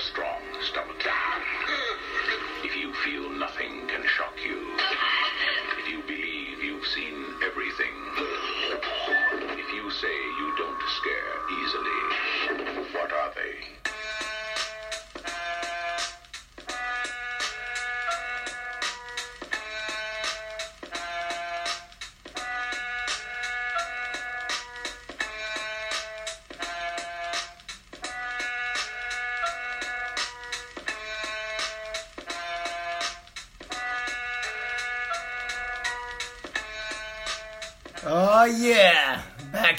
strong stomach. If you feel nothing can shock you.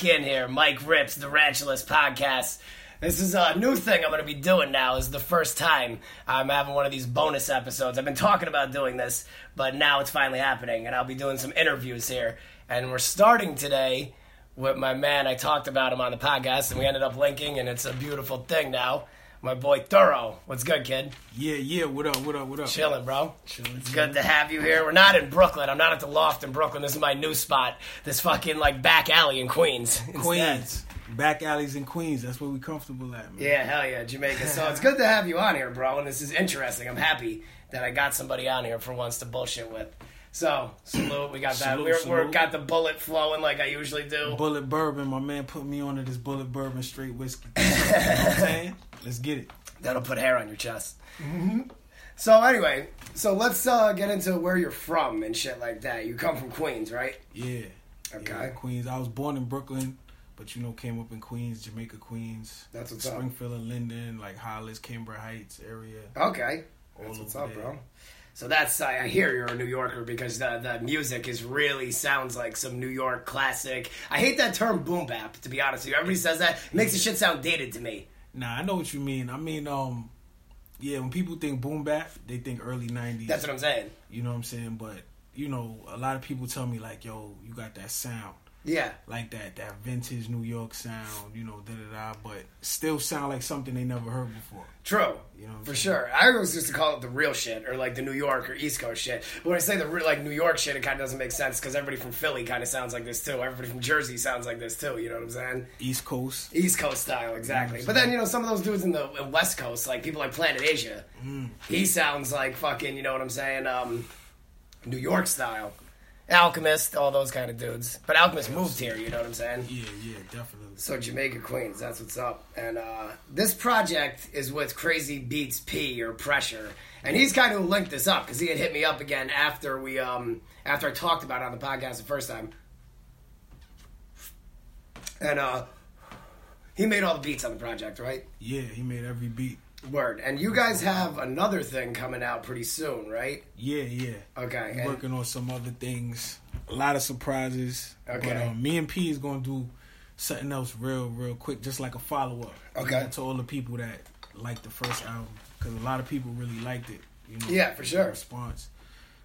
Back in here. MiC RipZ, the Rantulas Podcast. This is a new thing I'm going to be doing now. This is the first time I'm having one of these bonus episodes. I've been talking about doing this, but now it's finally happening, and I'll be doing some interviews here. And we're starting today with my man. I talked about him on the podcast, and we ended up linking, and it's a beautiful thing now. My boy Thorough. What's good, kid? Yeah, yeah. What up? What up? What up? Chilling, bro. Chilling. It's good to have you here. We're not in Brooklyn. I'm not at the loft in Brooklyn. This is my new spot. This fucking like back alley in Queens. Queens, back alleys in Queens. That's where we comfortable at, man. Yeah, hell yeah, Jamaica. So it's good to have you on here, bro. And this is interesting. I'm happy that I got somebody on here for once to bullshit with. So salute. We got that. Salute, we're, we're got the Bulleit flowing like I usually do. Bulleit bourbon. My man put me onto this Bulleit bourbon straight whiskey. you know what I'm saying? Let's get it. That'll put hair on your chest. So anyway, so let's uh, get into where you're from and shit like that. You come from Queens, right? Yeah. Okay. Yeah, Queens. I was born in Brooklyn, but you know, came up in Queens, Jamaica, Queens, That's what's up. Springfield and Linden, like Hollis, Cambria Heights area. Okay. All That's what's up, there. bro. So that's I I hear you're a New Yorker because the the music is really sounds like some New York classic. I hate that term boom bap. To be honest with you, everybody says that it makes the shit sound dated to me. Nah, I know what you mean. I mean, um, yeah, when people think boom bap, they think early '90s. That's what I'm saying. You know what I'm saying? But you know, a lot of people tell me like, "Yo, you got that sound, Yeah, like that that vintage New York sound." You know, da da da. But still sound like something they never heard before. true. You know For saying? sure. I always used to call it the real shit or like the New York or East Coast shit. But when I say the real, like New York shit, it kind of doesn't make sense because everybody from Philly kind of sounds like this too. Everybody from Jersey sounds like this too. You know what I'm saying? East Coast. East Coast style, exactly. But then you know some of those dudes in the in West Coast, like people like Planet Asia, he sounds like fucking. You know what I'm saying? Um, New York style, Alchemist, all those kind of dudes. But Alchemist moved here. You know what I'm saying? Yeah, yeah, definitely. So Jamaica Queens, that's what's up. And uh, this project is with Crazy Beats P or Pressure, and he's kind of linked this up because he had hit me up again after we um after I talked about it on the podcast the first time, and uh he made all the beats on the project, right? Yeah, he made every beat. Word. And you guys have another thing coming out pretty soon, right? Yeah, yeah. Okay. And- working on some other things. A lot of surprises. Okay. But um, me and P is gonna do something else real, real quick, just like a follow up. Okay. To all the people that liked the first album, because a lot of people really liked it. You know. Yeah, for sure. Response.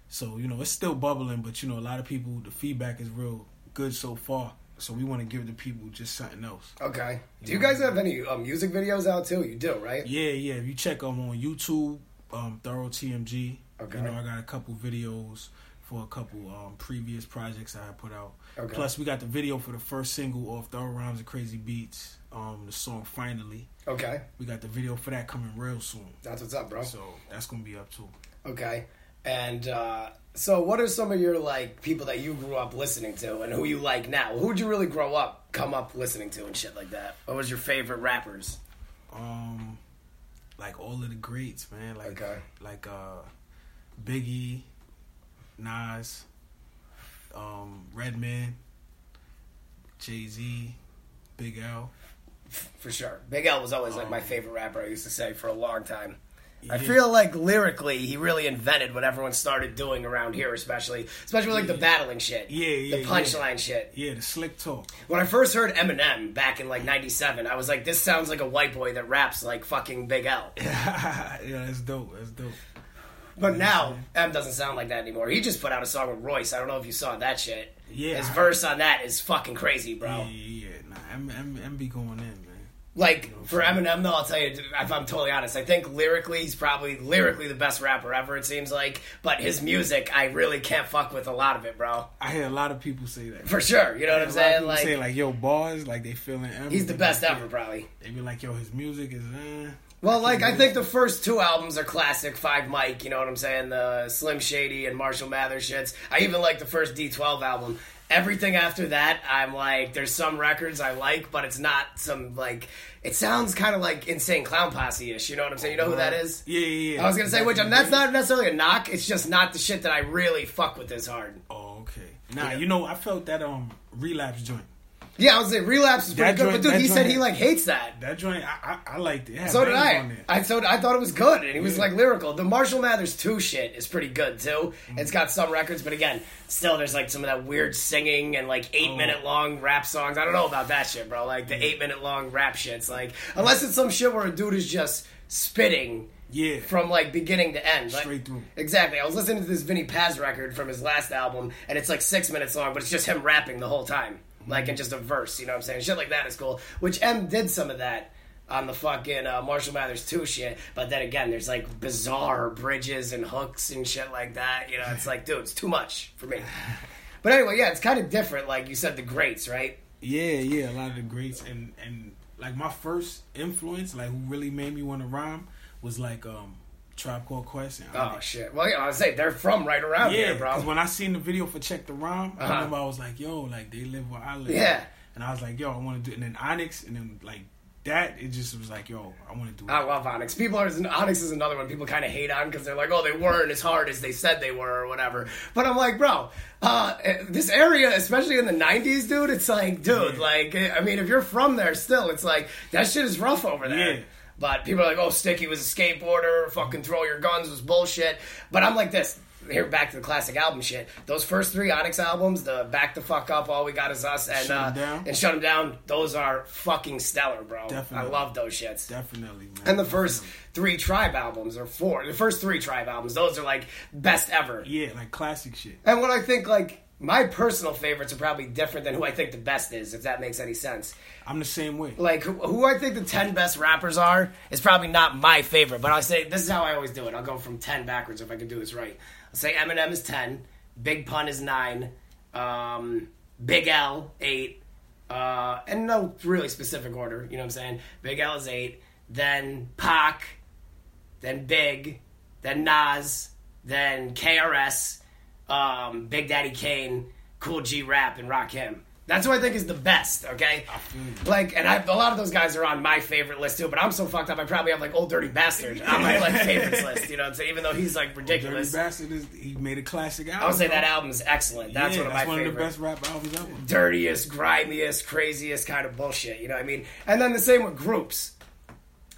So you know it's still bubbling, but you know a lot of people the feedback is real good so far. So we want to give the people just something else. Okay. Do you guys have any uh, music videos out too? You do, right? Yeah, yeah. If you check them on YouTube, um, Thorough TMG. Okay. You know, I got a couple videos for a couple um, previous projects I had put out. Okay. Plus, we got the video for the first single off Thorough Rhymes and Crazy Beats. Um, the song Finally. Okay. We got the video for that coming real soon. That's what's up, bro. So that's gonna be up too. Okay. And uh, so, what are some of your like people that you grew up listening to, and who you like now? Who would you really grow up, come up listening to, and shit like that? What was your favorite rappers? Um, like all of the greats, man. Like Okay. like uh, Biggie, Nas, um, Redman, Jay Z, Big L. For sure, Big L was always like my favorite rapper. I used to say for a long time. I feel like lyrically, he really invented what everyone started doing around here, especially, especially with like the battling shit, Yeah, yeah, the yeah. punchline shit. Yeah, the slick talk. When I first heard Eminem back in like '97, I was like, "This sounds like a white boy that raps like fucking Big L." yeah, that's dope. That's dope. But now M doesn't sound like that anymore. He just put out a song with Royce. I don't know if you saw that shit. Yeah. his verse on that is fucking crazy, bro. Yeah, yeah, yeah. Nah, M, M, M be going in. Like for Eminem, though, I'll tell you, if I'm totally honest, I think lyrically he's probably lyrically the best rapper ever. It seems like, but his music, I really can't fuck with a lot of it, bro. I hear a lot of people say that. For sure, you know what I'm A lot of saying? Like, say like, yo, bars, like they feeling M. he's the best be- ever, probably. They be like, yo, his music is, eh. Well, like I think the first two albums are classic. Five Mic, you know what I'm saying? The Slim Shady and Marshall Mathers shits. I even like the first D12 album. Everything after that, I'm like, there's some records I like, but it's not some like. It sounds kind of like Insane Clown Posse ish. You know what I'm saying? You know who that is? Yeah, yeah, yeah. I was gonna say, which and that's not necessarily a knock. It's just not the shit that I really fuck with this hard. Oh, okay. Nah, you know, I felt that um relapse joint. Yeah, I was like, Relapse is pretty That good, joint- but dude, he said he like hates that. That joint, I I, I liked it. it So did I. I so I thought it was good, and he was Yeah. like lyrical. The Marshall Mathers two shit is pretty good too. Mm-hmm. It's got some records, but again, still there's like some of that weird singing and like eight Oh. minute long rap songs. I don't know about that shit, bro. Like the eight minute long rap shit's like unless it's some shit where a dude is just spitting. Yeah. From like beginning to end, Like- Straight through. Exactly. I was listening to this Vinnie Paz record from his last album, and it's like six minutes long, but it's just him rapping the whole time, like in just a verse. You know what I'm saying? Shit like that is cool. Which M did some of that on the fucking uh, Marshall Mathers 2 shit. But then again, there's like bizarre bridges and hooks and shit like that. You know, it's like, dude, it's too much for me. But anyway, yeah, it's kind of different. Like you said, the greats, right? Yeah, yeah, a lot of the greats and and like my first influence, like who really made me want to rhyme, was like um Tribe Called Quest. Oh shit. Well, yeah, I was say they're from right around yeah, here, bro. because when I seen the video for Check the Rhyme, Uh-huh. I remember I was like, yo, like they live where I live. Yeah. and I was like, yo, I want to do. It. And then Onyx, and then like that, it just was like, yo, I want to do. It. I love Onyx. People are Onyx is another one people kind of hate on because they're like, oh, they weren't as hard as they said they were or whatever. But I'm like, bro, uh, this area, especially in the '90s, dude, it's like, dude, Yeah. like, I mean, if you're from there, still, it's like that shit is rough over there. Yeah. But people are like, oh, Sticky was a skateboarder. Fucking throw your guns was bullshit. But I'm like this. Here, back to the classic album shit. Those first three Onyx albums, the Back the Fuck Up, All We Got Is Us, and Shut 'Em uh, Down. and Shut 'Em Down. Those are fucking stellar, bro. Definitely. I love those shits. Definitely, man. And the first three Tribe albums, or four, the first three Tribe albums, those are like best ever. yeah, like classic shit. And what I think, like, my personal favorites are probably different than who I think the best is, if that makes any sense. I'm the same way. Like, who, who I think the 10 best rappers are is probably not my favorite, but I'll say this is how I always do it. I'll go from 10 backwards if I can do this right. I'll say Eminem is 10, Big Pun is 9, um, Big L, 8, uh, and no really specific order, you know what I'm saying? Big L is 8, then Pac, then Big, then Nas, then KRS, um, Big Daddy Kane, Kool G Rap, and Rakim. That's who I think is the best. Okay, like, and I, a lot of those guys are on my favorite list too. But I'm so fucked up. I probably have like Ol' Dirty Bastard on my like favorites list. You know what I'm saying? Even though he's like ridiculous. Dirty Bastard is he made a classic album. I would say that album's excellent. That's yeah, one of that's my one favorite. of the best rap albums ever. dirtiest, grimiest, craziest kind of bullshit. You know what I mean? And then the same with groups.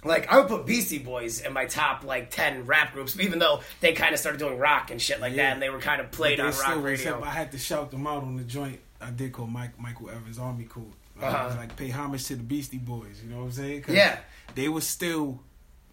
Like I would put Beastie Boys in my top like ten rap groups, even though they kind of started doing rock and shit like Yeah. that, and they were kind of played on rock radio. up. I had to shout them out on the joint I did called Mike Michael Evans Army. I Uh-huh. was like pay homage to the Beastie Boys. You know what I'm saying? Yeah. they were still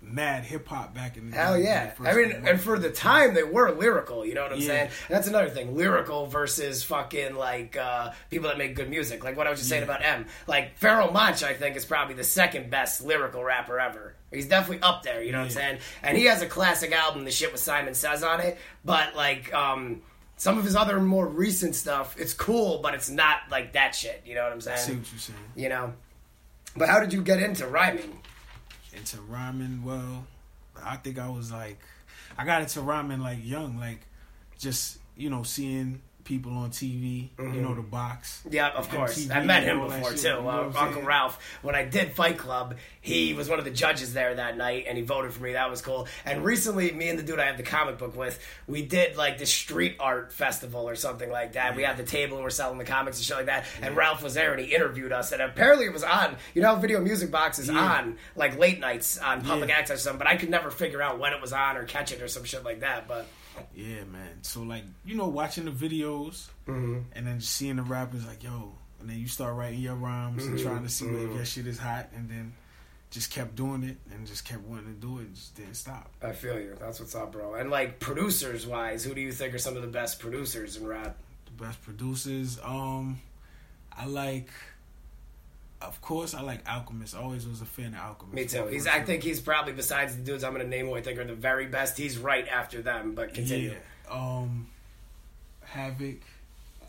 mad hip hop back in the Hell yeah! I mean, and for the time, they were lyrical. You know what I'm Yeah. saying? And that's another thing: lyrical versus fucking like uh, people that make good music. Like what I was just saying about M. Like Pharoah Monch, I think is probably the second best lyrical rapper ever. He's definitely up there. You know what I'm saying? And he has a classic album, the shit with Simon Says on it. But like. um some of his other more recent stuff, it's cool, but it's not like that shit. You know what I'm saying? I see what you're saying. You know. But how did you get into rhyming? Into rhyming, well, I think I was like, I got into rhyming like young, like just you know seeing people on TV, you know the box. Yeah, of course. MTV I met him and all that before shit, too. you know Uh, Uncle? Ralph. When I did Fight Club, he was one of the judges there that night, and he voted for me. That was cool. And recently, me and the dude I have the comic book with, we did like this street art festival or something like that. We had the table and we're selling the comics and shit like that. And Ralph was there and he interviewed us. And apparently, it was on. You know, Video Music Box is Yeah. on like late nights on public Yeah. access or something. But I could never figure out when it was on or catch it or some shit like that. But Yeah, man. So like, you know, watching the videos Mm-hmm. and then just seeing the rappers like, yo, and then you start writing your rhymes and Mm-hmm. trying to see if your shit is hot, and then just kept doing it and just kept wanting to do it and just didn't stop. I feel you. That's what's up, bro. And like producers wise, who do you think are some of the best producers in rap? The best producers, um, I like. Of course, I like Alchemist. I always was a fan of Alchemist. Me too. He's. I think he's probably besides the dudes I'm going to name who I think are the very best. He's right after them. But continue. Yeah. Um, Havoc.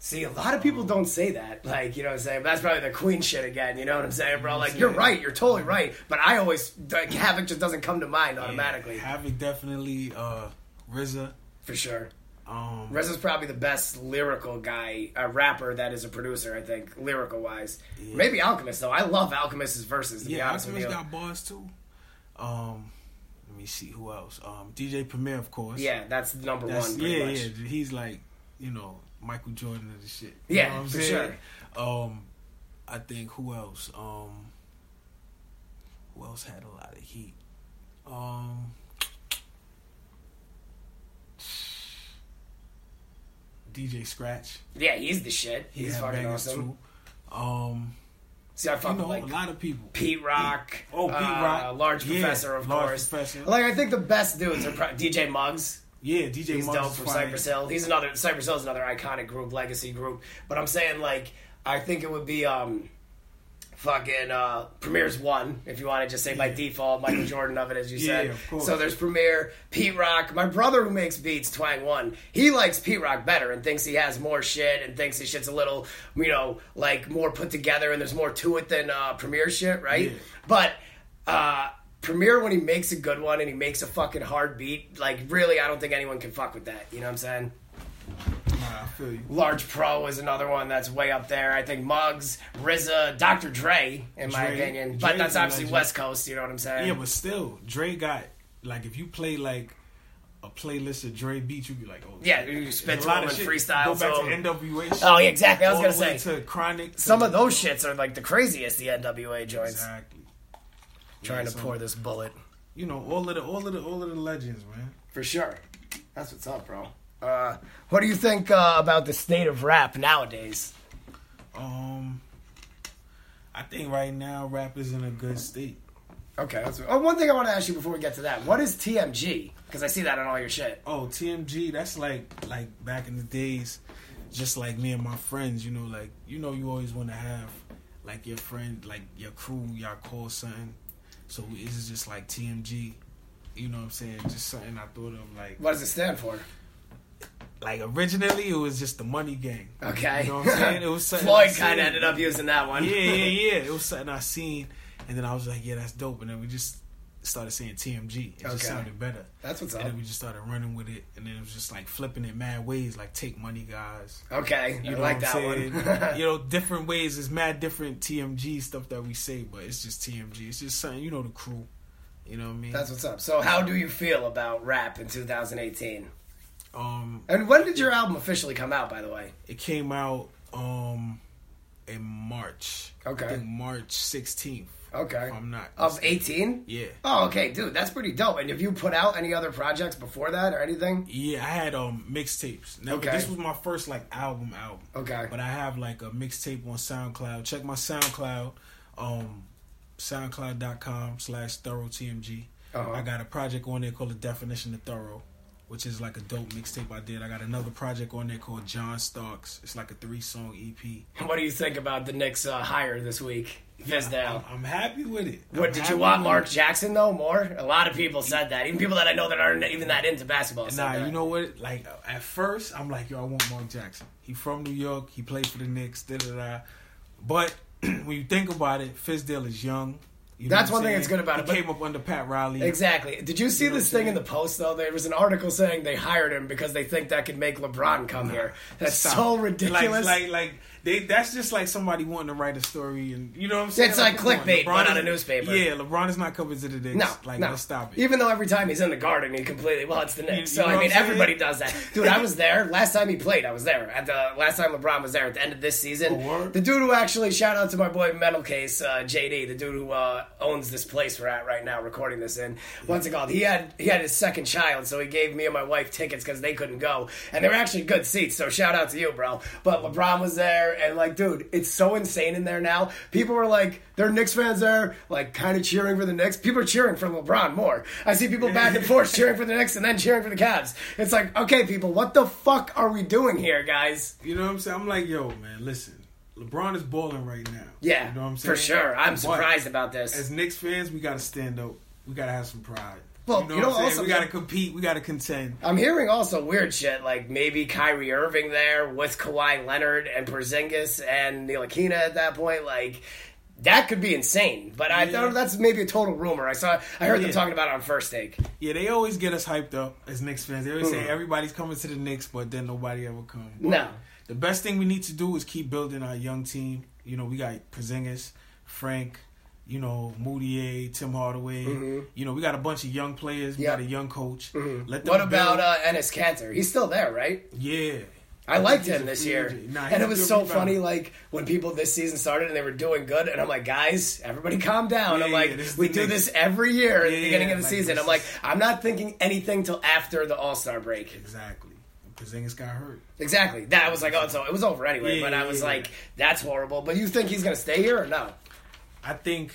See, a lot of people don't say that. Like, you know what I'm saying? But that's probably the queen shit again. You know what I'm saying, bro? Like, you're right. You're totally right. But I always, like, Havoc just doesn't come to mind automatically. Yeah, Havoc definitely, uh, RZA. For sure. Um, RZA's probably the best lyrical guy, a rapper that is a producer, I think, lyrical wise. Maybe Alchemist, though. I love Alchemist's verses, to be yeah, honest with Alchemist you. got bars too. Um, let me see who else. Um, DJ Premier, of course. Yeah, that's number That's, one, yeah, much. yeah. He's like, you know, Michael Jordan of the shit. Yeah, know what I'm for saying? Um, I think who else? Um, who else had a lot of heat? Um, DJ Scratch. Yeah, he's the shit. He He's had fucking awesome. Too. Um, See, I you fuck know, like, a lot of people. Pete Rock. Oh, Pete uh, Rock. Large Yeah, Professor, of Large course. Professor. Like, I think the best dudes are pro- DJ Muggs. Yeah, DJ He's Muggs dope from. Cypress Hill. He's another Cypress Hill is another iconic group, legacy group. But I'm saying like I think it would be um fucking uh Premier's one, if you want to just say by default, Michael Jordan of it as you Yeah, said. of course. So there's Premier, Pete Rock. My brother who makes beats, Twang One, he likes Pete Rock better and thinks he has more shit and thinks his shit's a little, you know, like more put together and there's more to it than uh Premier shit, right? Yeah. But uh Premier when he makes a good one and he makes a fucking hard beat, like really I don't think anyone can fuck with that. You know what I'm saying? Nah, I feel you. Large Pro is another one that's way up there. I think Muggs, RZA, Dr. Dre, in my Dre. opinion. Dre's but that's obviously legend. West Coast, you know what I'm saying? Yeah, but still, Dre got like if you play like a playlist of Dre beats, you'd be like, oh, Yeah, you spit There's to a lot of shit. freestyle Go back to to. NWA. Shit, Oh, yeah, exactly. I was gonna say. to Chronic. to- Some of those shits are like the craziest, the NWA joints. exactly. Trying Yeah, to so, pour this Bulleit. You know, all of the all of the all of the legends, man. For sure. That's what's up, bro. Uh, what do you think uh, about the state of rap nowadays? Um, I think right now rap is in a good state. Okay. That's, oh, one thing I want to ask you before we get to that. What is TMG? Because I see that on all your shit. Oh, TMG, that's like like back in the days, just like me and my friends, you know, like you know you always want to have like your friend, like your crew, y'all call something. So this is just like TMG. You know what I'm saying? Just something I thought of like What does it stand for? Like originally it was just the money gang. Okay. You know what I'm saying? It was something Floyd kind of ended up using that one. Yeah, yeah, yeah. It was something I seen and then I was like, Yeah, that's dope and then we just started saying TMG. It Okay. just sounded better. That's what's up. And then we just started running with it, and then it was just like flipping it mad ways, like take money, guys. Okay, You know like that saying? one. you know, different ways. It's mad different TMG stuff that we say, but it's just TMG. It's just something, you know, the crew. You know what I mean? That's what's up. So, how do you feel about rap in 2018? Um, And when did your album officially come out, by the way? it came out um in March. Okay. I think March 16th. Okay. I'm not Of. 18? Yeah. Oh, okay, dude, that's pretty dope. And have you put out any other projects before that or anything? Yeah, I had um mixtapes. Okay. This was my first like album album. Okay. But I have like a mixtape on SoundCloud. Check my SoundCloud, um, SoundCloud.com slash thorough TMG. Uh-huh. I got a project on there called The Definition of Thorough, which is like a dope mixtape I did. I got another project on there called John Starks. It's like a three song EP. What do you think about the Knicks uh, hire this week? Fizdale. I'm, I'm happy with it. What I'm did you want Mark it. Jackson though more? A lot of people said that. Even people that I know that aren't even that into basketball. Said Nah, that. you know what? Like at first, I'm like, yo, I want Mark Jackson. He from New York. He played for the Knicks. Da da da. But when you think about it, Fizdale is young. You That's one thing that's good about he it, came up under Pat Riley. Exactly. Did you see You know this thing in the post though? There was an article saying they hired him because they think that could make LeBron come here. That's Stop. so ridiculous. Like, like, like they. That's just like somebody wanting to write a story, and you know what I'm saying. It's like on, clickbait, but on a newspaper. Yeah, LeBron is not coming to the Knicks. no, like no. let's stop it. Even though every time he's in the garden, he completely well, it's the Knicks. You- so you know I mean, everybody does that. Dude, I was there last time he played. I was there at the last time LeBron was there at the end of this season. Oh, word? The dude who actually shout out to my boy Metal Case uh, JD, the dude who uh, owns this place we're at right now, recording this in. What's it called? He had he had his second child, so he gave me and my wife tickets because they couldn't go, and they were actually good seats. So shout out to you, bro. But LeBron was there, and like, dude, it's so insane in there now. People were like, there are Knicks fans there, like, kind of cheering for the Knicks. People are cheering for LeBron more. I see people back and forth cheering for the Knicks and then cheering for the Cavs. It's like, okay, people, what the fuck are we doing here, guys? You know what I'm saying? I'm like, yo, man, listen. LeBron is balling right now. Yeah, you know what I'm saying. for sure. I'm But surprised about this. As Knicks fans, we gotta stand up. We gotta have some pride. Well, you know, you know what I'm saying? also- we got to compete. We got to contend. I'm hearing also weird shit like maybe Kyrie Irving there with Kawhi Leonard and Porzingis and Ntilikina at that point. Like that could be insane. But I Yeah. thought that's maybe a total rumor. I saw I heard them talking about it on first take. Yeah, they always get us hyped up as Knicks fans. They always say Mm. everybody's coming to the Knicks, but then nobody ever comes. No. The best thing we need to do is keep building our young team. You know, we got Porzingis, Frank, you know, Mudiay, Tim Hardaway. You know, we got a bunch of young players. We Yeah. got a young coach. Let them What about uh, Enes Kanter? He's still there, right? yeah. I liked him this year. Nah, and it was so funny. Like when people this season started and they were doing good, and I'm like, guys, everybody calm down. Yeah, I'm like, yeah, we do this every year at Yeah, the beginning yeah, of the like, season. this I'm like, I'm not thinking anything till after the All Star break. Exactly. Porzingis got hurt. Exactly. That was like, oh, so it was over anyway. Yeah, but I was yeah. like, that's horrible. But you think he's gonna stay here or no? I think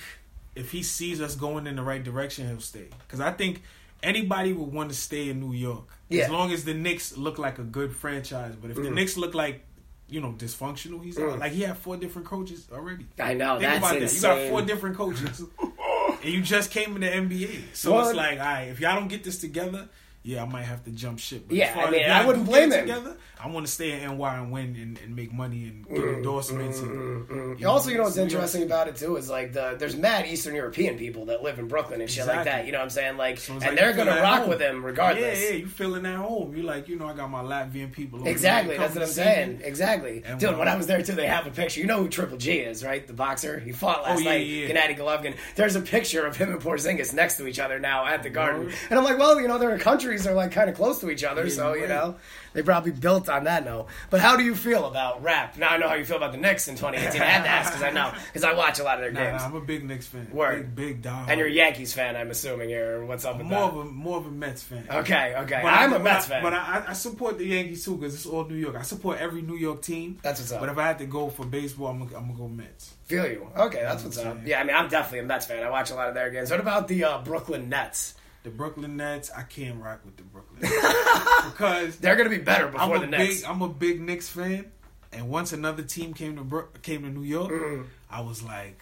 if he sees us going in the right direction, he'll stay. Because I think anybody would want to stay in New York Yeah. as long as the Knicks look like a good franchise. But if Mm-hmm. the Knicks look like you know dysfunctional, he's Mm. Like he had four different coaches already. I know Think that's about that. insane. You got four different coaches, and you just came in the NBA. So Well, it's like, all right, if y'all don't get this together. Yeah, I might have to jump ship. But Yeah, as I mean, I wouldn't blame get him. Together, I want to stay in NY and win and, and make money and mm, get Mm, endorsements. and, mm, mm. Also, you know what's so we interesting about it too is like the there's mad Eastern European people that live in Brooklyn and shit like that. You know what I'm saying? Like, So and like they're gonna rock home. with them regardless. Yeah, yeah, you feeling at home. You're like, you know, I got my Latvian people. Over Exactly, here. that's what I'm saying. me. Exactly, And dude. when When I- I was there too, they have a picture. You know who Triple G is, right? The boxer. He fought last Oh, yeah, night. yeah. Gennady Golovkin. There's a picture of him and Porzingis next to each other now at the Garden, and I'm like, well, you know, their countries are like kind of close to each other, so you know, they probably built on that note. But how do you feel about rap? Now I know how you feel about the Knicks in 2018. I had to ask because I know because I watch a lot of their Nah, games. nah, I'm a big Knicks fan. Word. Big, big dog. and you're a Yankees fan, I'm assuming. Here, what's up with more that? of a more of a Mets fan. Okay, okay. But I- I'm a Mets I, fan. But I, I support the Yankees too because it's all New York. I support every New York team. That's what's up. But if I had to go for baseball, I'm gonna, I'm gonna go Mets. Feel you. Okay, that's what's up. Yeah, I mean, I'm definitely a Mets fan. I watch a lot of their games. What about the uh, Brooklyn Nets? The Brooklyn Nets, I can't rock with the Brooklyn Nets because They're going to be better I'm a the Nets. big I'm a big Knicks fan. And once another team came to Brook, came to New York, Mm-hmm. I was like,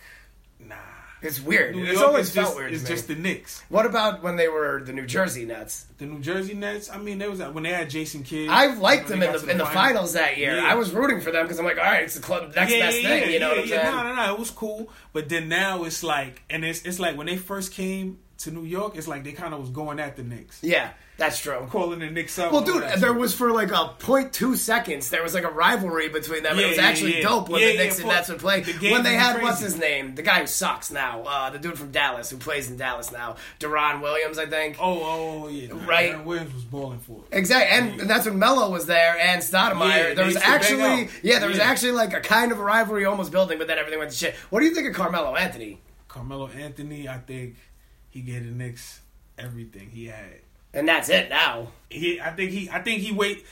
nah. It's weird. New it's York always felt just, weird. It's to me. just the Knicks. What about when they were the New Jersey Nets? The New Jersey Nets. I mean, there was when they had Jason Kidd. I liked them in the to in the finals that year. Yeah. I was rooting for them because I'm like, all right, it's the club next yeah, best yeah, thing. You know yeah, what I'm yeah. saying? No, no, no. It was cool, but then now it's like, and it's it's like when they first came to New York, it's like they kind of was going at the Knicks, Yeah, that's true. calling the Knicks out. Well, and all dude, there was for like a 0.2 seconds. There was like a rivalry between them. and it was yeah, actually yeah. dope when Yeah, the yeah, Knicks and for- Nets would play. the When they had crazy. what's his name, the guy who sucks now, uh, the dude from Dallas who plays in Dallas now, Deron Williams, I think. Oh, oh, oh, yeah. Right. Aaron Williams was balling for it. Exactly, and, and that's when Melo was there and Stoudemire. Yeah, there was used to bang actually, yeah, there was actually like a kind of a rivalry almost building, but then everything went to shit. What do you think of Carmelo Anthony? Carmelo Anthony, I think he gave the Knicks everything he had. And that's it now. He, I think he, I think he wait,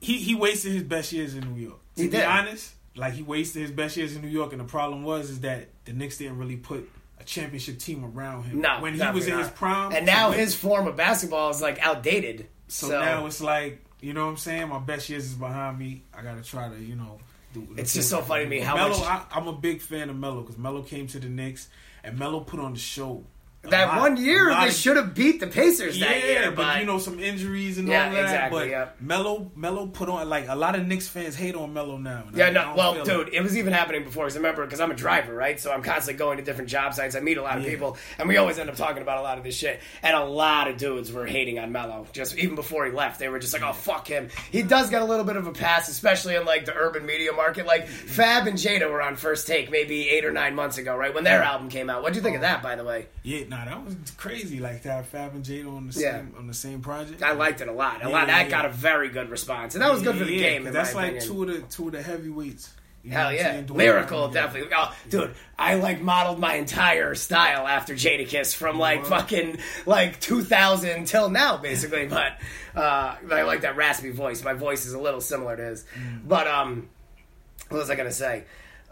he he wasted his best years in New York. To He be did. honest, like he wasted his best years in New York, and the problem was is that the Knicks didn't really put a championship team around him. No, when he was in not. his prime, and now his form of basketball is like outdated. So, So, now it's like, you know what I'm saying? My best years is behind me. I got to try to, you know, do It's just so funny to me how Melo, much- I, I'm a big fan of Melo because Melo came to the Knicks and Melo put on the show. That lot- one year they should have beat the Pacers Yeah, that year, but, but, you know some injuries and Yeah, all that. exactly, but yeah. Melo, Melo put on like a lot of Knicks fans hate on Melo now. Yeah, I no. don't Well, dude, it. it was even happening before. Because remember, because I'm a driver, right? So I'm constantly going to different job sites. I meet a lot of Yeah. people, and we always end up talking about a lot of this shit. And a lot of dudes were hating on Melo. Just even before he left, they were just like, "Oh, fuck him." He does get a little bit of a pass, especially in like the urban media market. Like Fab and Jada were on First Take maybe eight or nine months ago, right? When their album came out. What do you think of that, by the way? yeah, nah, that was crazy. Like to have Fab and Jada on the Yeah. same on the same project. I liked it a lot. A Yeah, lot. That got a very good response, and that was good for the game. that's like opinion. two of the two of the heavyweights. You Hell yeah, lyrical it. definitely. Oh, dude, I like modeled my entire style after Jadakiss from like What? fucking like 2000 till now, basically. But uh, I like that raspy voice. My voice is a little similar to his. Mm. But um, what was I gonna say?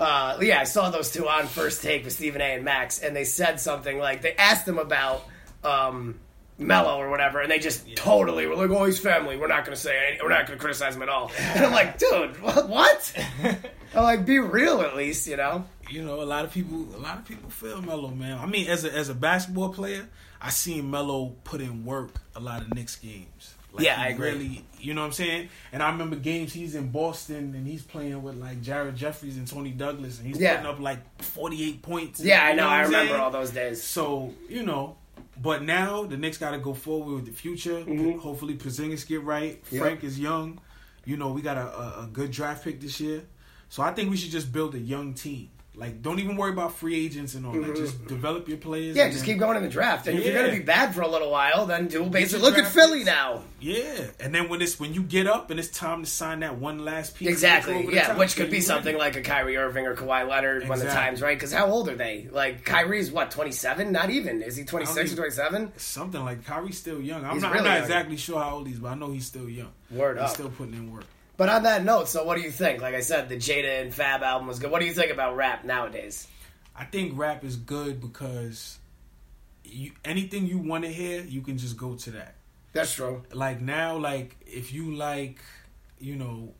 Uh, yeah, I saw those two on first take with Stephen A. and Max, and they said something like they asked them about um, Melo or whatever, and they just totally were like, "Oh, he's family. We're not going to say any, we're not going to criticize him at all." And I'm like, "Dude, what?" I'm like, "Be real, at least," you know? you know, a lot of people, a lot of people feel Melo, man. I mean, as a as a basketball player, I seen Melo put in work a lot of Knicks games. Like, Yeah, I agree. Really, you know what I'm saying? And I remember games he's in Boston and he's playing with like Jared Jeffries and Toney Douglas, and he's Yeah. putting up like 48 points. Yeah, I know. what I remember saying? all those days. So you know, but now the Knicks got to go forward with the future. Mhm. Hopefully, Porzingis get right. Yep. Frank is young. You know, we got a, a, a good draft pick this year. So I think we should just build a young team. Like, don't even worry about free agents and all that. Just develop your players. Mm-hmm. Yeah, just then- keep going in the draft. And if you're going to be bad for a little while, then do basically look at Philly now. Yeah, and then when it's when you get up and it's time to sign that one last piece, Exactly. Yeah, top, which could be something ready. like a Kyrie Irving or Kawhi Leonard when the time's right. Because how old are they? Like Kyrie's what, 27? Not even. Is he 26 or 27? something like Kyrie's still young. I'm He's not, really I'm not young. exactly sure how old he is, but I know he's still young. Word he's up. still putting in work. But on that note, so what do you think? Like I said, the Jada and Fab album was good. What do you think about rap nowadays? I think rap is good because you, anything you want to hear, you can just go to that. That's true. Like now, like if you like, you know,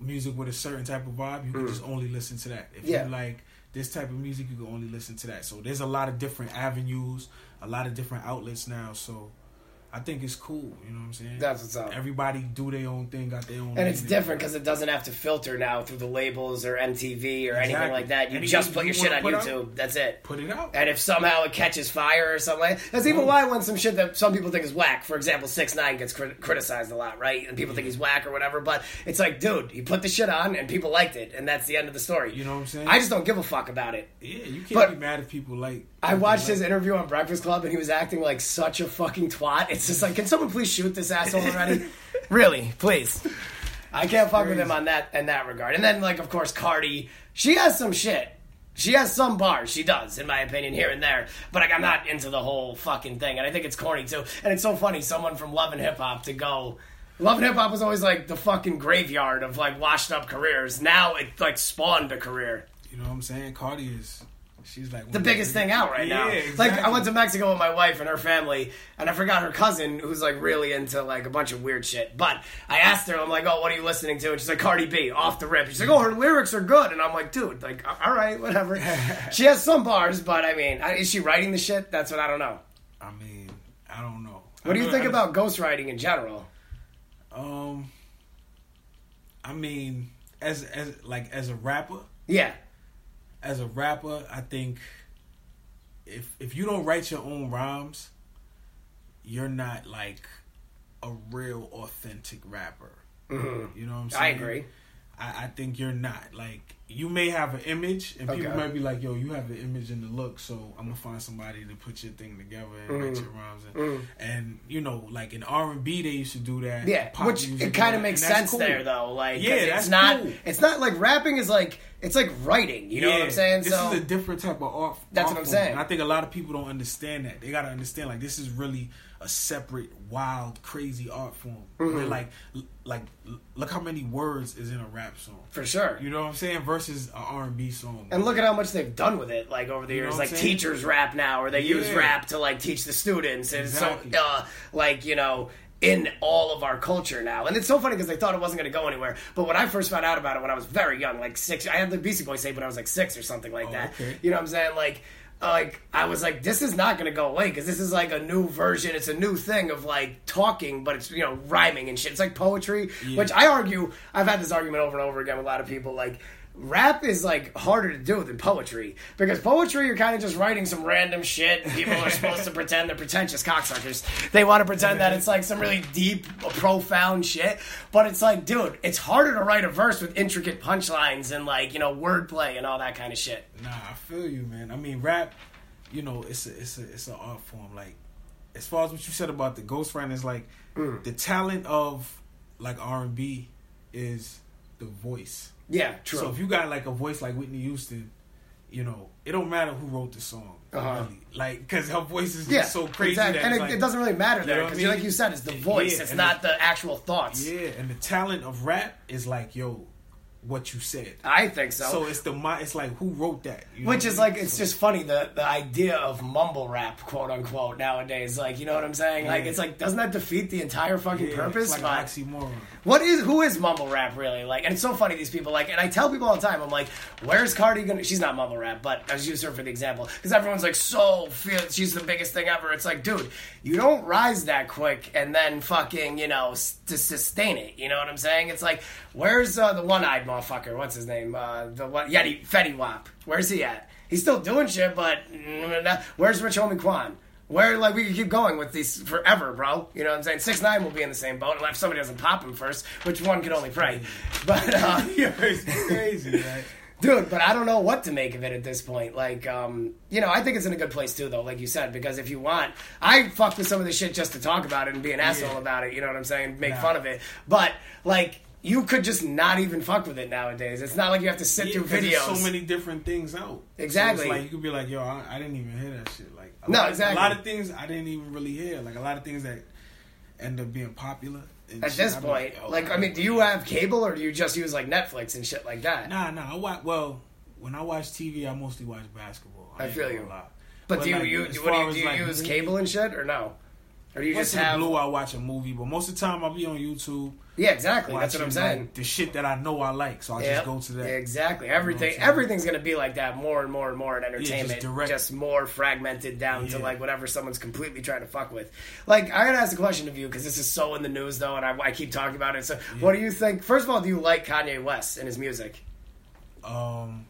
music with a certain type of vibe, you can mm. just only listen to that. If. Yeah. you like this type of music, you can only listen to that. So there's a lot of different avenues, a lot of different outlets now. So I think it's cool. You know what I'm saying? That's what's up. Everybody do their own thing, got their own. And it's different because it doesn't have to filter now through the labels or MTV or anything like that. You Anything just put you your shit on put YouTube. That's it. Put it out. And if somehow it catches fire or something like that's even why when some shit that some people think is whack, for example, six nine gets crit- criticized a lot, right? And people think he's whack or whatever. But it's like, dude, he put the shit on and people liked it, and that's the end of the story. You know what I'm saying? I just don't give a fuck about it. yeah, you can't But- be mad if people like. I watched his interview on Breakfast Club and he was acting like such a fucking twat. It's just like, can someone please shoot this asshole already? really, please. I can't fuck with him on that in that regard. And then, like, of course, Cardi, she has some shit. She has some bars. She does, in my opinion, here and there. But like, I'm not into the whole fucking thing, and I think it's corny too. And it's so funny, someone from Love and Hip Hop to go. Love and Hip Hop was always like the fucking graveyard of like washed up careers. Now it like spawned a career. You know what I'm saying? Cardi is. She's like the biggest thing out right now. Yeah, Like. I went to Mexico with my wife and her family, and I forgot her cousin who's like really into like a bunch of weird shit. But I asked her, I'm like, "Oh, what are you listening to?" And she's like, "Cardi B, off the rip." She's like, "Oh, her lyrics are good," and I'm like, "Dude, like, all right, whatever." she has some bars, but I mean, is she writing the shit? That's what I don't know. I mean, I don't know. What do you think about ghostwriting in general? Um, I mean, as as like as a rapper, Yeah, as a rapper, I think if if you don't write your own rhymes, you're not like a real authentic rapper. You know what I'm saying? Mm-hmm. I agree. I, I think you're not like you may have an image, and people might be like, "Yo, you have the image and the look, so I'm gonna find somebody to put your thing together and write Mm. your rhymes." And, and you know, like in R and B, they used to do that. Yeah, Pop which it kind of makes sense cool. there though. Like, Yeah, it's that's not. It's not like rapping is like it's like writing. You know what I'm saying? This so is a different type of art. That's art what I'm form, saying. And I think a lot of people don't understand that. They gotta understand like this is really a separate, wild, crazy art form. Mm-hmm. Where, like, like look how many words is in a rap song. for sure. You know what I'm saying? Versus an R and B song. And look at how much they've done with it, like over the You years. Like saying? teachers rap now, or they use rap to like teach the students, and Exactly. so uh, like you know in all of our culture now. And it's so funny because they thought it wasn't going to go anywhere. But when I first found out about it when I was very young, like six, I had the Beastie Boys tape when I was like six or something like Oh, that. okay. You know what I'm saying? Like. Like I was like, this is not going to go away because this is like a new version. It's a new thing of like talking, but it's you know rhyming and shit. It's like poetry, Yeah. which I argue. I've had this argument over and over again with a lot of people. Like rap is like harder to do than poetry because poetry you're kind of just writing some random shit and people are supposed to pretend they're pretentious cocksuckers they want to pretend that it's like some really deep profound shit but it's like dude it's harder to write a verse with intricate punchlines and like you know wordplay and all that kind of shit Nah, I feel you, man. I mean, rap, you know, it's a it's a it's an art form. Like, as far as what you said about the ghost ghostwriting, is like Mm. the talent of like R and B is the voice. Yeah true So if you got like a voice like Whitney Houston, you know, it don't matter who wrote the song, Uh-huh. really. Like, because her voice is just yeah so crazy exactly. that and it, like, it doesn't really matter there what I because mean? like you said it's the Yeah, voice it's and not the actual thoughts Yeah, and the talent of rap is like, yo, what you said. I think so. So it's the it's like who wrote that? You Which is like it's So- just funny the the idea of mumble rap, quote unquote, nowadays. Like you know what I'm saying? Like Yeah. it's like doesn't that defeat the entire fucking yeah, purpose? It's like oxymoron. What is who is mumble rap really like? And it's so funny these people like, and I tell people all the time, I'm like, where's Cardi gonna? She's not mumble rap, but I just use her for the example because everyone's like, so feel she's the biggest thing ever. It's like, dude, you don't rise that quick and then fucking you know s- to sustain it. You know what I'm saying? It's like, where's uh, the What's his name? Uh, the one Yeti Fetty Wap. Where's he at? He's still doing shit, but mm, where's Rich Homie Quan? Where like we could keep going with these forever, bro. You know what I'm saying? Six nine will be in the same boat unless somebody doesn't pop him first, which one can only pray. But uh, it's crazy, right? dude, but I don't know what to make of it at this point. Like, um, you know, I think it's in a good place too, though. Like you said, because if you want, I fuck with some of this shit just to talk about it and be an asshole Yeah. about it. You know what I'm saying? Make Nah. fun of it, but like. You could just not even fuck with it nowadays. It's not like you have to sit Yeah, through videos. so many different things out. Exactly. So it's like you could be like, yo, I, I didn't even hear that shit. Like, a No, lot, exactly. A lot of things I didn't even really hear. Like a lot of things that end up being popular. and At shit, this I'm point, oh, like, I mean, do you have cable or do you just use like Netflix and shit like that? Nah, nah. I watch. Well, when I watch TV, I mostly watch basketball. I ain't feel you. lie. But, do you, like, you what do you, do you like, use cable and shit or no? Or do you Once just have? blue, I watch a movie, but most of the time I'll be on YouTube. Yeah, exactly. That's what I'm saying. like, the shit that I know I like, so I Yep. just go to that. Exactly. Everything. saying? everything's gonna be like that more and more and more in entertainment. direct. more fragmented down to like whatever someone's completely trying to fuck with. Like I gotta ask a question of you because this is so in the news though, and I, I keep talking about it. So, what do you think? First of all, do you like Kanye West and his music? Um,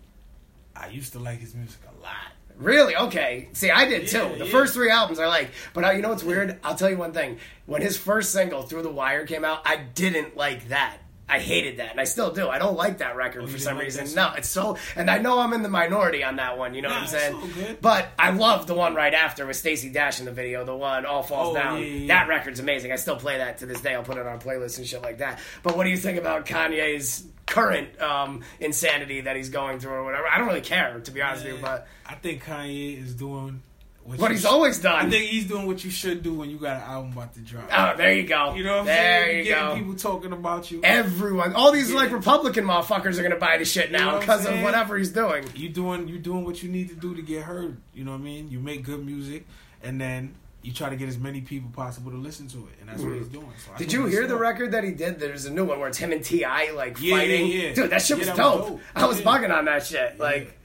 I used to like his music a lot. Really? Okay. See, I did too. The yeah. first three albums I like, but uh, you know what's weird? I'll tell you one thing. When his first single "Through the Wire" came out, I didn't like that. I hated that, and I still do. I don't like that record Oh, for some like reason. No, it's so, and I know I'm in the minority on that one. You know Nah, what I'm saying? But I love the one right after with Stacey Dash in the video. The one "All Falls Oh, Down." yeah, yeah, yeah. That record's amazing. I still play that to this day. I'll put it on playlists and shit like that. But what do you think about Kanye's current um, insanity that he's going through or whatever? I don't really care, to be honest with you. But I think Kanye is doing what, what you he's always done. I think he's doing what you should do when you got an album about to drop. Oh, there you go. You know what I'm there saying? you Getting go. people talking about you. Everyone, all these like Republican motherfuckers are gonna buy the shit now I'm because of whatever he's doing. you doing you doing what you need to do to get heard. You know what I mean? You make good music, and then you try to get as many people possible to listen to it, and that's what he's mm. doing. So Did you hear the record that he did? There's a new one where it's him and T.I. like Yeah, fighting. yeah, yeah. Dude, that shit Yeah, was that was dope. I was Yeah. bugging on that shit. Like,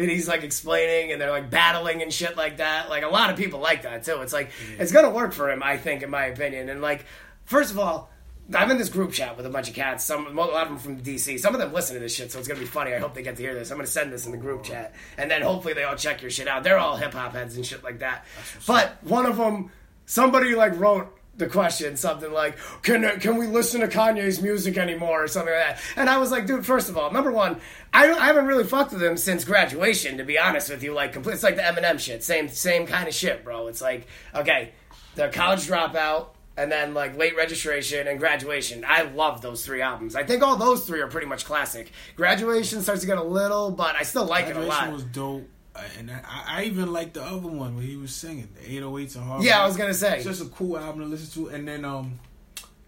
and he's like explaining, and they're like battling and shit like that. Like a lot of people like that too. It's like it's gonna work for him, I think, in my opinion. And like, first of all. I'm in this group chat with a bunch of cats. Some, a lot of them from DC. Some of them listen to this shit, so it's gonna be funny. I hope they get to hear this. I'm gonna send this in the group chat, and then hopefully they all check your shit out. They're all hip hop heads and shit like that. But one of them, somebody like wrote the question something like, "Can can we listen to Kanye's music anymore?" or something like that. And I was like, "Dude, first of all, number one, I, I haven't really fucked with him since graduation. To be honest with you, like, complete, it's like the Eminem shit, same same kind of shit, bro. It's like, okay, the college dropout." And then like late registration and graduation. I love those three albums. I think all those three are pretty much classic. Graduation starts to get a little, but I still like it a Graduation lot. was dope, uh, and I, I even liked the other one where he was singing the 808s and Heartbreak. yeah, I was gonna say. It's just a cool album to listen to, and then um,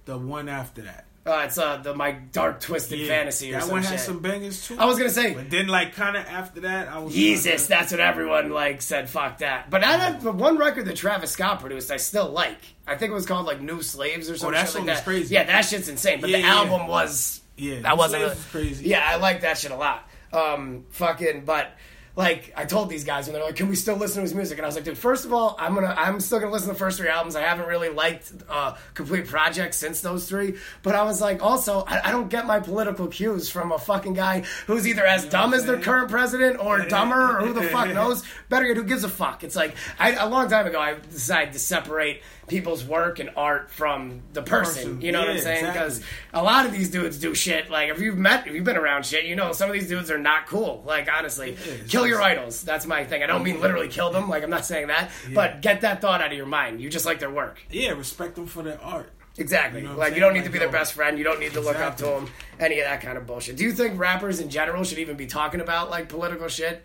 the one after that, Uh, it's uh, the my dark twisted Yeah, fantasy or that some one shit. had some bangers too. I was gonna say but then like kind of after that, I was Jesus, kinda- that's what everyone like said. Fuck that. But I had the one record that Travis Scott produced. I still like. I think it was called like New Slaves or something that like song that. crazy. Yeah, that shit's insane. But Yeah, the yeah, album was yeah, that wasn't Slaves a- was crazy. Yeah, I like that shit a lot. Um, fucking, but like I told these guys when they're like, "Can we still listen to his music?" And I was like, "Dude, first of all, I'm gonna, I'm still gonna listen to the first three albums. I haven't really liked uh, complete projects since those three. But I was like, also, I, I don't get my political cues from a fucking guy who's either as dumb as their current president or dumber or who the fuck knows. Better yet, who gives a fuck? It's like I, a long time ago, I decided to separate people's work and art from the person. Person. You know what I'm saying? Because exactly. a lot of these dudes do shit. Like if you've met, if you've been around shit, you know some of these dudes are not cool. Like honestly, it's kill your idols. That's my thing. I don't mean literally kill them. Like I'm not saying that, but get that thought out of your mind. You just like their work. yeah, respect them for their art. Exactly. You know like you don't need to be their best friend. You don't need to look up to them. Any of that kind of bullshit. Do you think rappers in general should even be talking about like political shit?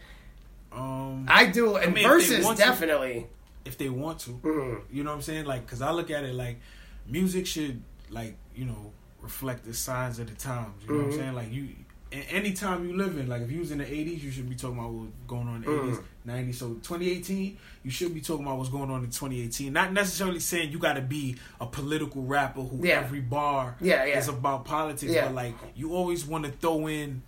Um, I do. And mean, if they verses definitely. If they want to, Mhm. you know what I'm saying? Like, cause I look at it like music should like you know reflect the signs of the times. You know Mm-hmm. what I'm saying? Like you, any time you live in, like if you was in the '80s, you should be talking about what's going on in the '80s, '90s. So 2018, you should be talking about what's going on in 2018. Not necessarily saying you got to be a political rapper who Yeah. every bar Yeah, yeah. is about politics, but like you always want to throw in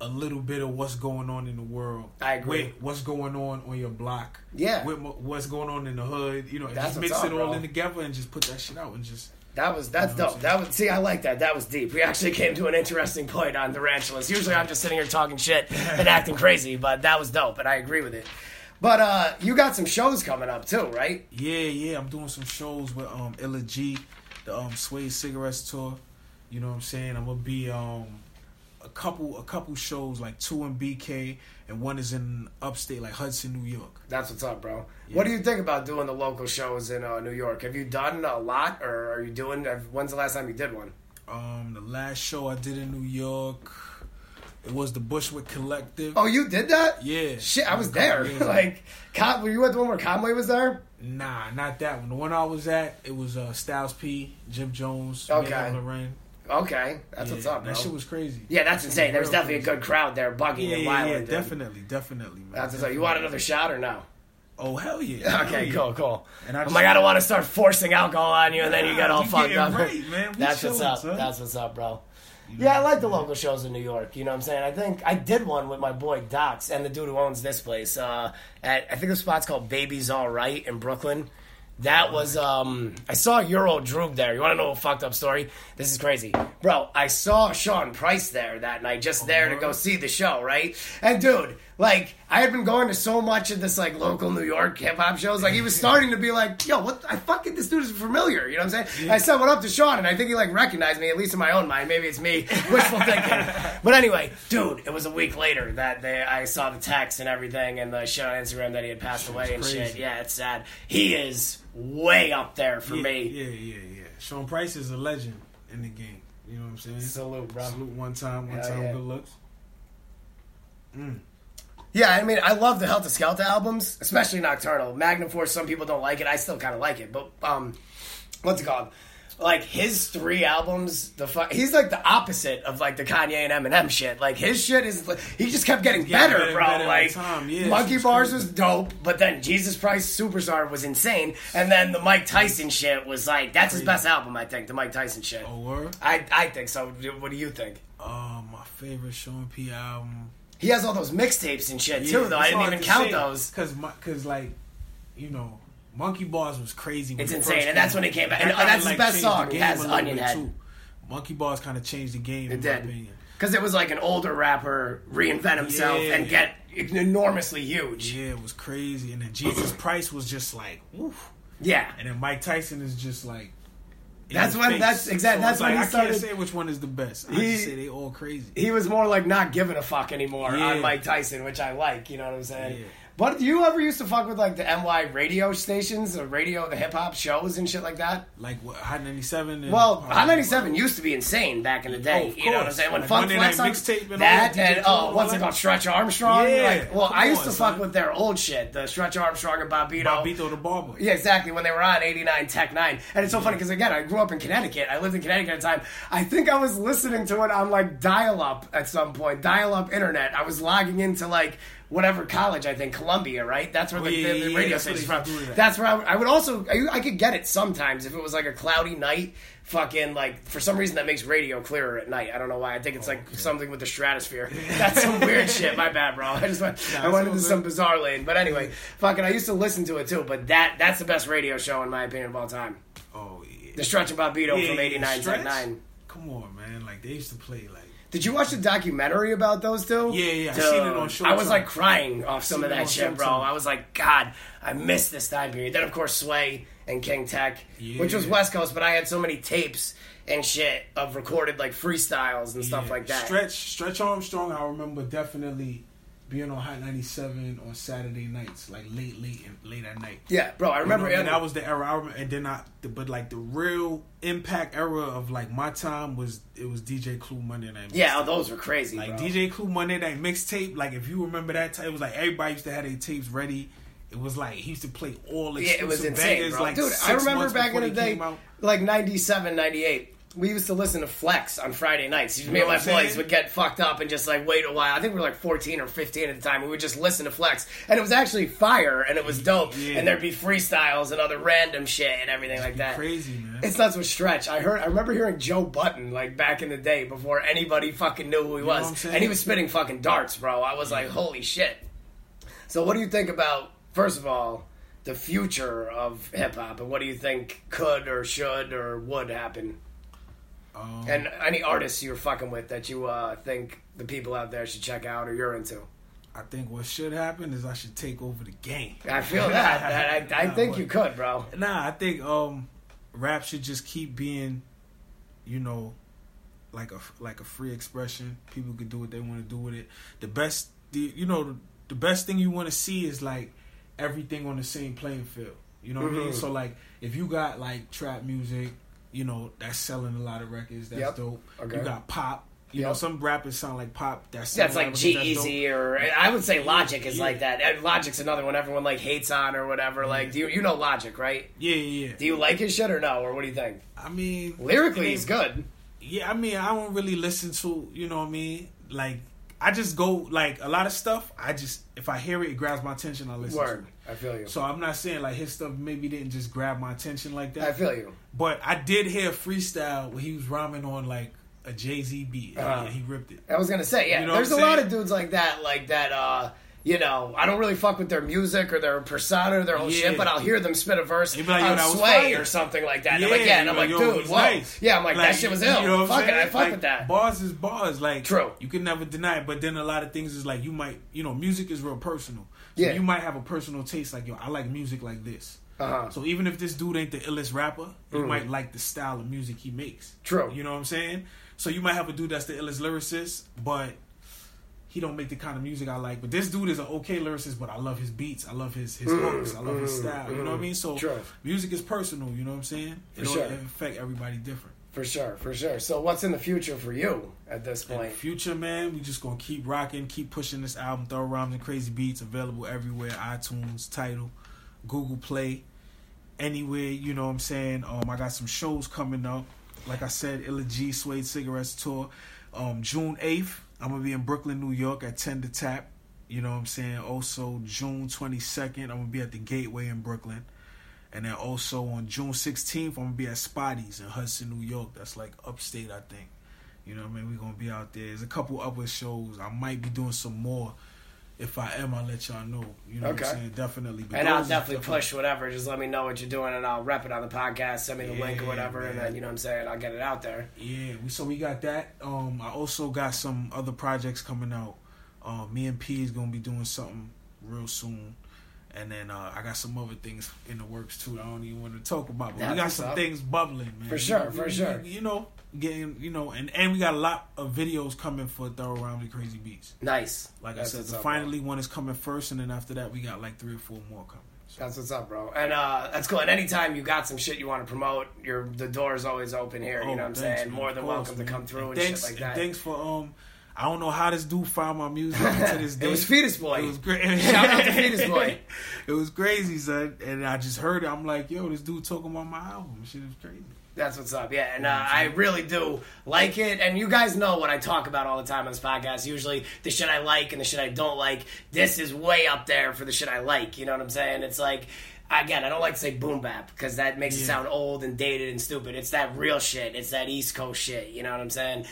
a little bit of what's going on in the world. I agree. With what's going on on your block. Yeah. With what's going on in the hood. You know, That's just mix up, it all bro. in together and just put that shit out and just. That was that's dope. That was see, I like that. That was deep. We actually came to an interesting point on the Rantulas. Usually, I'm just sitting here talking shit and acting crazy, but that was dope, and I agree with it. But uh, you got some shows coming up too, right? Yeah, yeah, I'm doing some shows with um Illa Ghee, the um Suede Cigarettes tour. You know what I'm saying? I'm gonna be um a couple a couple shows like two in BK and one is in upstate like Hudson, New York. That's what's up, bro. What do you think about doing the local shows in uh, New York? Have you done a lot, or are you doing? When's the last time you did one? Um, the last show I did in New York, it was the Bushwick Collective. Oh, you did that? Yeah. Shit, I was there. like, Con- were you at the one where Conway was there? Nah, not that one. The one I was at, it was uh, Styles P, Jim Jones, Okay. Lorraine. Okay, that's what's up, bro. That shit was crazy. yeah, that's insane. There's Real definitely a good crowd there, bugging Yeah, and yeah, wilding. yeah, dude. definitely, definitely, man. That's what's up. You want another shot or no? Oh hell yeah! Okay, yeah. cool, cool. And I I'm just- like, I don't want to start forcing alcohol on you, and then you get all fucked up. right, man. We That's what's up. son. That's what's up, bro. Yeah, I like the local shows in New York. You know what I'm saying? I think I did one with my boy Docs and the dude who owns this place. Uh, at I think the spot's called Baby's All Right in Brooklyn. That was um I saw Your Old Droog there. You want to know a fucked up story? This is crazy, bro. I saw Sean Price there that night, just there to go see the show, right? And dude, like I had been going to so much of this like local New York hip hop shows, like he was starting to be like, yo, what? I fucking this dude is familiar. You know what I'm saying? I said what up to Sean, and I think he like recognized me at least in my own mind. Maybe it's me wishful thinking, but anyway, dude, it was a week later that they I saw the text and everything and the shit on Instagram that he had passed away and shit. Yeah, it's sad. He is way up there for yeah, me. Yeah, yeah, yeah. Sean Price is a legend in the game. You know what I'm saying? Salute, bro. Salute one time, one Hell time, yeah. good looks. Mm. Yeah, I mean, I love the Heltah Skeltah albums, especially Nocturnal. Magnum Force, some people don't like it. I still kind of like it, but um, what's it called? Like his three albums, the fu- he's like the opposite of like the Kanye and Eminem shit. Like his shit is, like, he just kept getting getting better, better, bro. better all like the time. Yeah, Monkey it's Bars was dope, but then Jesus Christ Superstar was insane, and then the Mic Tyson shit was like that's his best album, I think. The Mic Tyson shit. Oh, word? I I think so. What do you think? Uh, my favorite Sean P album. He has all those mixtapes and shit too, though. I didn't even count those. Cause, cause like, you know, Monkey Bars was crazy. It's insane, and that's when he came back. That And uh, kinda, that's his best song, has Onion Head. too. Monkey Bars kind of changed the game. It in my did. opinion. Because it was like an older rapper reinvent himself Yeah. and get enormously huge. Yeah, it was crazy. And then Jesus Price was just like, woof. Yeah. And then Mic Tyson is just like. That's when- face. that's- exact- So that's when like, he I can't say which one is the best. I He- just say they all crazy. He was more like not giving a fuck anymore Yeah. on Mic Tyson, which I like, you know what I'm saying? Yeah. But do you ever used to fuck with like the NY radio stations, the radio, the hip hop shows and shit like that? Like what? Hot ninety seven. and- Well, oh, Hot 97 used to be insane back in the day. Oh, of you know what I'm saying? When Like Funk Monday Flex on Mixtape and all that, and oh, what's it called? Stretch Armstrong. Yeah, Like, well, I used on, to fuck son. with their old shit, the Stretch Armstrong and Bobbito. Bobbito the Barber. Yeah, exactly. When they were on 89 Tech 9. And it's so funny because, again, I grew up in Connecticut. I lived in Connecticut at the time. I think I was listening to it on, like, dial up at some point, dial up internet. I was logging into, like, whatever college, I think, Columbia, right? That's where the, Oh, yeah, the, the yeah, radio where station's from. to that. That's where I, would- I would also, I, I could get it sometimes if it was, like, a cloudy night. Fucking, like, for some reason that makes radio clearer at night. I don't know why. I think it's, like, something with the stratosphere. That's some weird shit. My bad, bro. I just went, I went into some bizarre lane. But anyway, fucking, I used to listen to it too. But that that's the best radio show in my opinion of all time. Oh yeah. The Stretch and Bobbito Yeah, from '89 Stretch? Tech Nine. Come on, man. Like they used to play like. Did you watch the documentary about those two? Yeah, yeah, I seen it on I was like crying off some of that shit, bro. I was like, God, I missed this time period. Then of course Sway and King Tech, Yeah. which was West Coast, but I had so many tapes and shit of recorded like freestyles and stuff Yeah. like that. Stretch Stretch Armstrong, I remember definitely being on Hot 97 on Saturday nights, like late, late, and late at night. Yeah, bro. I remember. You know, and that was the era. I remember, and then I, but like the real impact era of like my time was it was DJ Clue Monday Night. yeah, oh, those were crazy. like bro. DJ Clue Monday Night mixtape. Like if you remember that, time, it was like everybody used to have their tapes ready. It was like he used to play all Yeah, it was exclusive insane, bangers. bro. Like Dude, I remember back in the day, like 97, 98. We used to listen to Flex on Friday nights. Me know and my boys would get fucked up and just like wait a while. I think we were like 14 or 15 at the time. We would just listen to Flex, and it was actually fire, and it was dope. Yeah. And there'd be freestyles and other random shit and everything like that. Crazy man. It's nuts with Stretch. I heard. I remember hearing Joe Budden like back in the day before anybody fucking knew who he was, I'm and he was spitting fucking darts, bro. I was like, holy shit. So, what do you think about first of all the future of hip hop, and what do you think could or should or would happen? Um, And any artists you're fucking with that you uh, think the people out there should check out or you're into? I think what should happen is I should take over the game. I feel that. that I, I think you could, bro. Nah, I think um, rap should just keep being, you know, like a like a free expression. People can do what they want to do with it. The best, the you know, the, the best thing you want to see is like everything on the same playing field. You know what I mean? Mhm. So like, if you got like trap music, you know, that's selling a lot of records. That's Yep. dope. Okay. You got pop. You know, some rappers sound like pop. That's That's like records, G that's. Easy, or I would say Logic is Yeah. like that. Logic's another one everyone like hates on or whatever. Like, do you you know Logic, right? Yeah, yeah. yeah. Do you like his shit or no? Or what do you think? I mean, Lyrically, I he's good. Yeah, I mean, I don't really listen to, you know what I mean? Like, I just go, like, a lot of stuff, I just, if I hear it, it grabs my attention, I listen Word, to it. I feel you. So I'm not saying, like, his stuff maybe didn't just grab my attention like that. I feel you. but I did hear freestyle where he was rhyming on, like, a Jay Z beat, and he ripped it. I was gonna say, yeah. You know there's a lot of dudes like that, like that. uh you know, I don't really fuck with their music or their persona or their whole Yeah. shit, but I'll hear them spit a verse like, on that Sway or something like that. And I'm like, yeah, and I'm like, yo, dude, whoa. nice. Yeah, I'm like, that shit was ill. You know what I'm fuck it, I fuck Like, with that. Bars is bars. Like, True. You can never deny it. But then a lot of things is like, you might, you know, music is real personal. So Yeah. you might have a personal taste, like, yo, I like music like this. Uh-huh. So even if this dude ain't the illest rapper, you Mm. might like the style of music he makes. True. You know what I'm saying? So you might have a dude that's the illest lyricist, but he don't make the kind of music I like. But this dude is an okay lyricist, but I love his beats. I love his his hooks. I love his style. You know what I mean? So Mm, True. music is personal. You know what I'm saying? It sure. affect everybody different. For sure, for sure. So, what's in the future for you at this In the point? future, man, we just gonna keep rocking, keep pushing this album. Thorough Rhymes and Crazy Beats available everywhere: iTunes, Tidal, Google Play, anywhere. You know what I'm saying? Um, I got some shows coming up. Like I said, Illa Ghee Suede Cigarettes tour, um, June 8th. I'm gonna be in Brooklyn, New York at 10 to Tap. You know what I'm saying? Also, June 22nd, I'm gonna be at the Gateway in Brooklyn. And then also on June 16th, I'm gonna be at Spotty's in Hudson, New York. That's like upstate, I think. You know what I mean? We're gonna be out there. There's a couple other shows. I might be doing some more. If I am, I'll let y'all know. You know Okay. what I'm saying? Definitely. But And I'll is definitely push whatever. Just let me know what you're doing, and I'll rep it on the podcast. Send me the link or Yeah, whatever, and then you know what I'm saying. I'll get it out there. Yeah, so we got that. Um, I also got some other projects coming out. Um, me and P is gonna be doing something real soon, and then uh, I got some other things in the works too. I don't even want to talk about, but That's we got some up. things bubbling, man. For sure, for sure. You know, getting you know, and and we got a lot of videos coming for Thorough Rhymes and Crazy Beats. Nice. Like That's I said, the up, finally one is coming first, and then after that, we got like three or four more coming. So, That's what's up, bro. And uh, that's cool. And anytime you got some shit you want to promote, your the door is always open here. you oh, know what I'm thanks, saying? man, More than course, welcome man. to come through and, thanks, shit like that. Thanks for um. I don't know how this dude found my music to this day. it was Fetus Boy. It was great. Shout out to Fetus Boy. It was crazy, son. And I just heard it. I'm like, yo, this dude talking about my album. Shit is crazy. That's what's up, yeah. And uh, I really do like it. And you guys know what I talk about all the time on this podcast. Usually the shit I like and the shit I don't like. This is way up there for the shit I like. You know what I'm saying? It's like, again, I don't like to say boom bap because that makes it sound old and dated and stupid. It's that real shit. It's that East Coast shit. You know what I'm saying?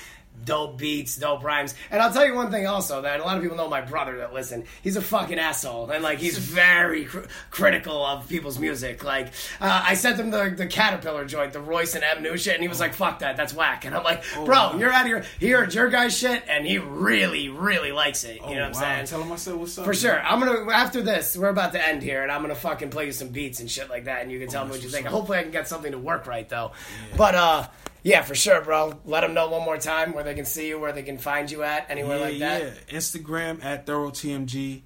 Dope beats, dope rhymes. And I'll tell you one thing also that a lot of people know my brother that listen. He's a fucking asshole. And like, he's very cr- critical of people's music. Like, uh, I sent him the, the Caterpillar joint, the Royce and M new shit, and he was like, fuck that, that's whack. And I'm like, bro, wow. you're out of here. He heard your guy's shit, and he really, really likes it. You Oh, know what I'm saying? Tell him I said what's up. For sure. I'm gonna after this, we're about to end here, and I'm gonna fucking play you some beats and shit like that, and you can tell me Oh, that's what you think. up. Hopefully, I can get something to work right though. But uh, yeah, for sure, bro. Let them know one more time where they can see you, where they can find you at, anywhere yeah, like that. yeah. Instagram at Thorough TMG.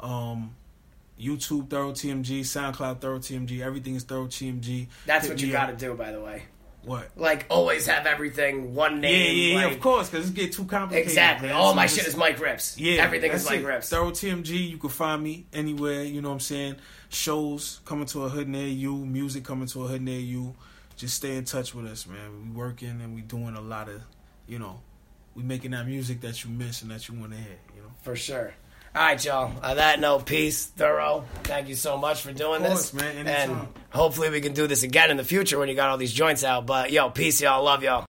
Um, YouTube Thorough TMG. SoundCloud Thorough TMG. Everything is Thorough TMG. That's Hit what you got to do, by the way. What? Like always have everything one Yeah, name. yeah, yeah, like- of course, because it's get too complicated. Exactly. man. All So my just- shit is MiC RipZ. Yeah, Everything is Mike it. Rips. Thorough TMG, you can find me anywhere. You know what I'm saying? Shows coming to a hood near you, music coming to a hood near you. Just stay in touch with us, man. We working and we doing a lot of, you know, we making that music that you miss and that you want to hear. You know, For sure. All right, y'all. On that note, peace, thorough. Thank you so much for doing Of course, this, man. and hopefully we can do this again in the future when you got all these joints out. But yo, peace, y'all. Love y'all.